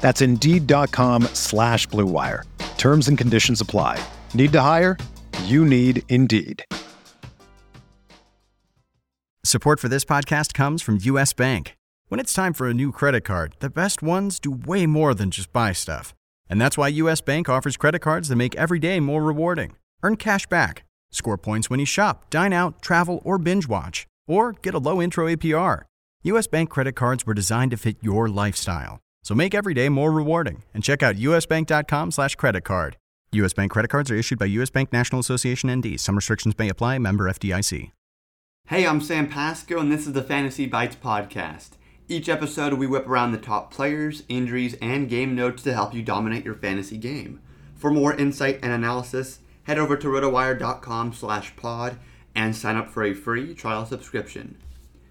That's Indeed.com slash BlueWire. Terms and conditions apply. Need to hire? You need Indeed. Support for this podcast comes from U.S. Bank. When it's time for a new credit card, the best ones do way more than just buy stuff. And that's why U.S. Bank offers credit cards that make every day more rewarding. Earn cash back Score points when you shop, dine out, travel, or binge watch. Or get a low intro APR. US Bank credit cards were designed to fit your lifestyle. So make every day more rewarding and check out usbank.com slash credit card. US Bank credit cards are issued by US Bank National Association ND. Some restrictions may apply. Member FDIC. Hey, I'm Sam Pasco, and this is the Fantasy Bites podcast. Each episode, we whip around the top players, injuries, and game notes to help you dominate your fantasy game. For more insight and analysis, head over to rotowire.com slash pod and sign up for a free trial subscription.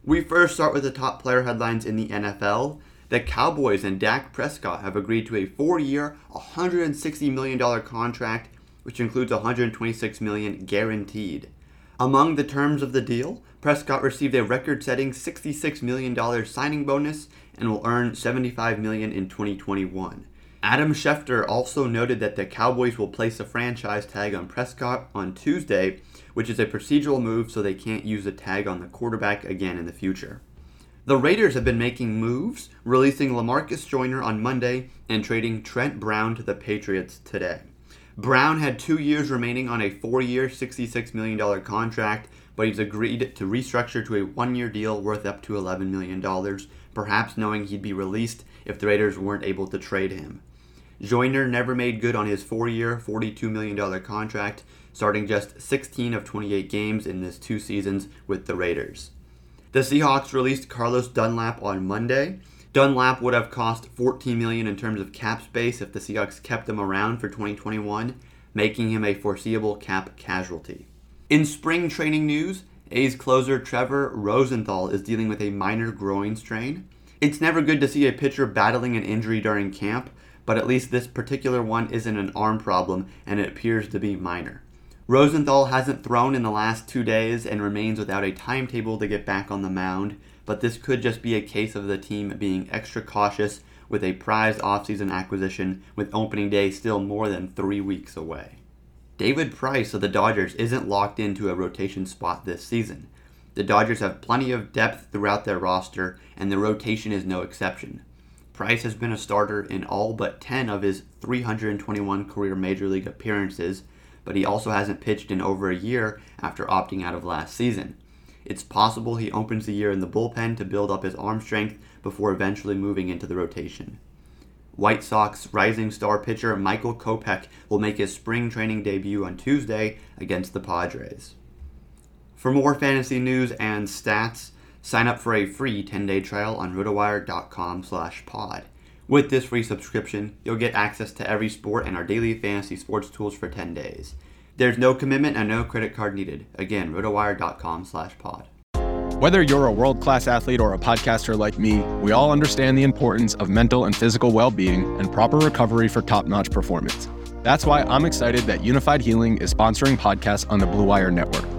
We first start with the top player headlines in the NFL. The Cowboys and Dak Prescott have agreed to a four-year, $160 million contract, which includes 126 million guaranteed. Among the terms of the deal, Prescott received a record-setting $66 million signing bonus and will earn 75 million in 2021. Adam Schefter also noted that the Cowboys will place a franchise tag on Prescott on Tuesday, which is a procedural move so they can't use the tag on the quarterback again in the future. The Raiders have been making moves, releasing Lamarcus Joyner on Monday and trading Trent Brown to the Patriots today. Brown had two years remaining on a four year, $66 million contract, but he's agreed to restructure to a one year deal worth up to $11 million, perhaps knowing he'd be released if the Raiders weren't able to trade him. Joyner never made good on his four year, $42 million contract, starting just 16 of 28 games in his two seasons with the Raiders. The Seahawks released Carlos Dunlap on Monday. Dunlap would have cost 14 million in terms of cap space if the Seahawks kept him around for 2021, making him a foreseeable cap casualty. In spring training news, A's closer Trevor Rosenthal is dealing with a minor groin strain. It's never good to see a pitcher battling an injury during camp, but at least this particular one isn't an arm problem and it appears to be minor. Rosenthal hasn't thrown in the last two days and remains without a timetable to get back on the mound, but this could just be a case of the team being extra cautious with a prized offseason acquisition with opening day still more than three weeks away. David Price of the Dodgers isn't locked into a rotation spot this season. The Dodgers have plenty of depth throughout their roster, and the rotation is no exception. Price has been a starter in all but 10 of his 321 career major league appearances, but he also hasn't pitched in over a year after opting out of last season. It's possible he opens the year in the bullpen to build up his arm strength before eventually moving into the rotation. White Sox rising star pitcher Michael Kopech will make his spring training debut on Tuesday against the Padres. For more fantasy news and stats, Sign up for a free 10-day trial on rotowire.com slash pod. With this free subscription, you'll get access to every sport and our daily fantasy sports tools for 10 days. There's no commitment and no credit card needed. Again, rotowire.com slash pod. Whether you're a world-class athlete or a podcaster like me, we all understand the importance of mental and physical well-being and proper recovery for top-notch performance. That's why I'm excited that Unifyd Healing is sponsoring podcasts on the Blue Wire Network.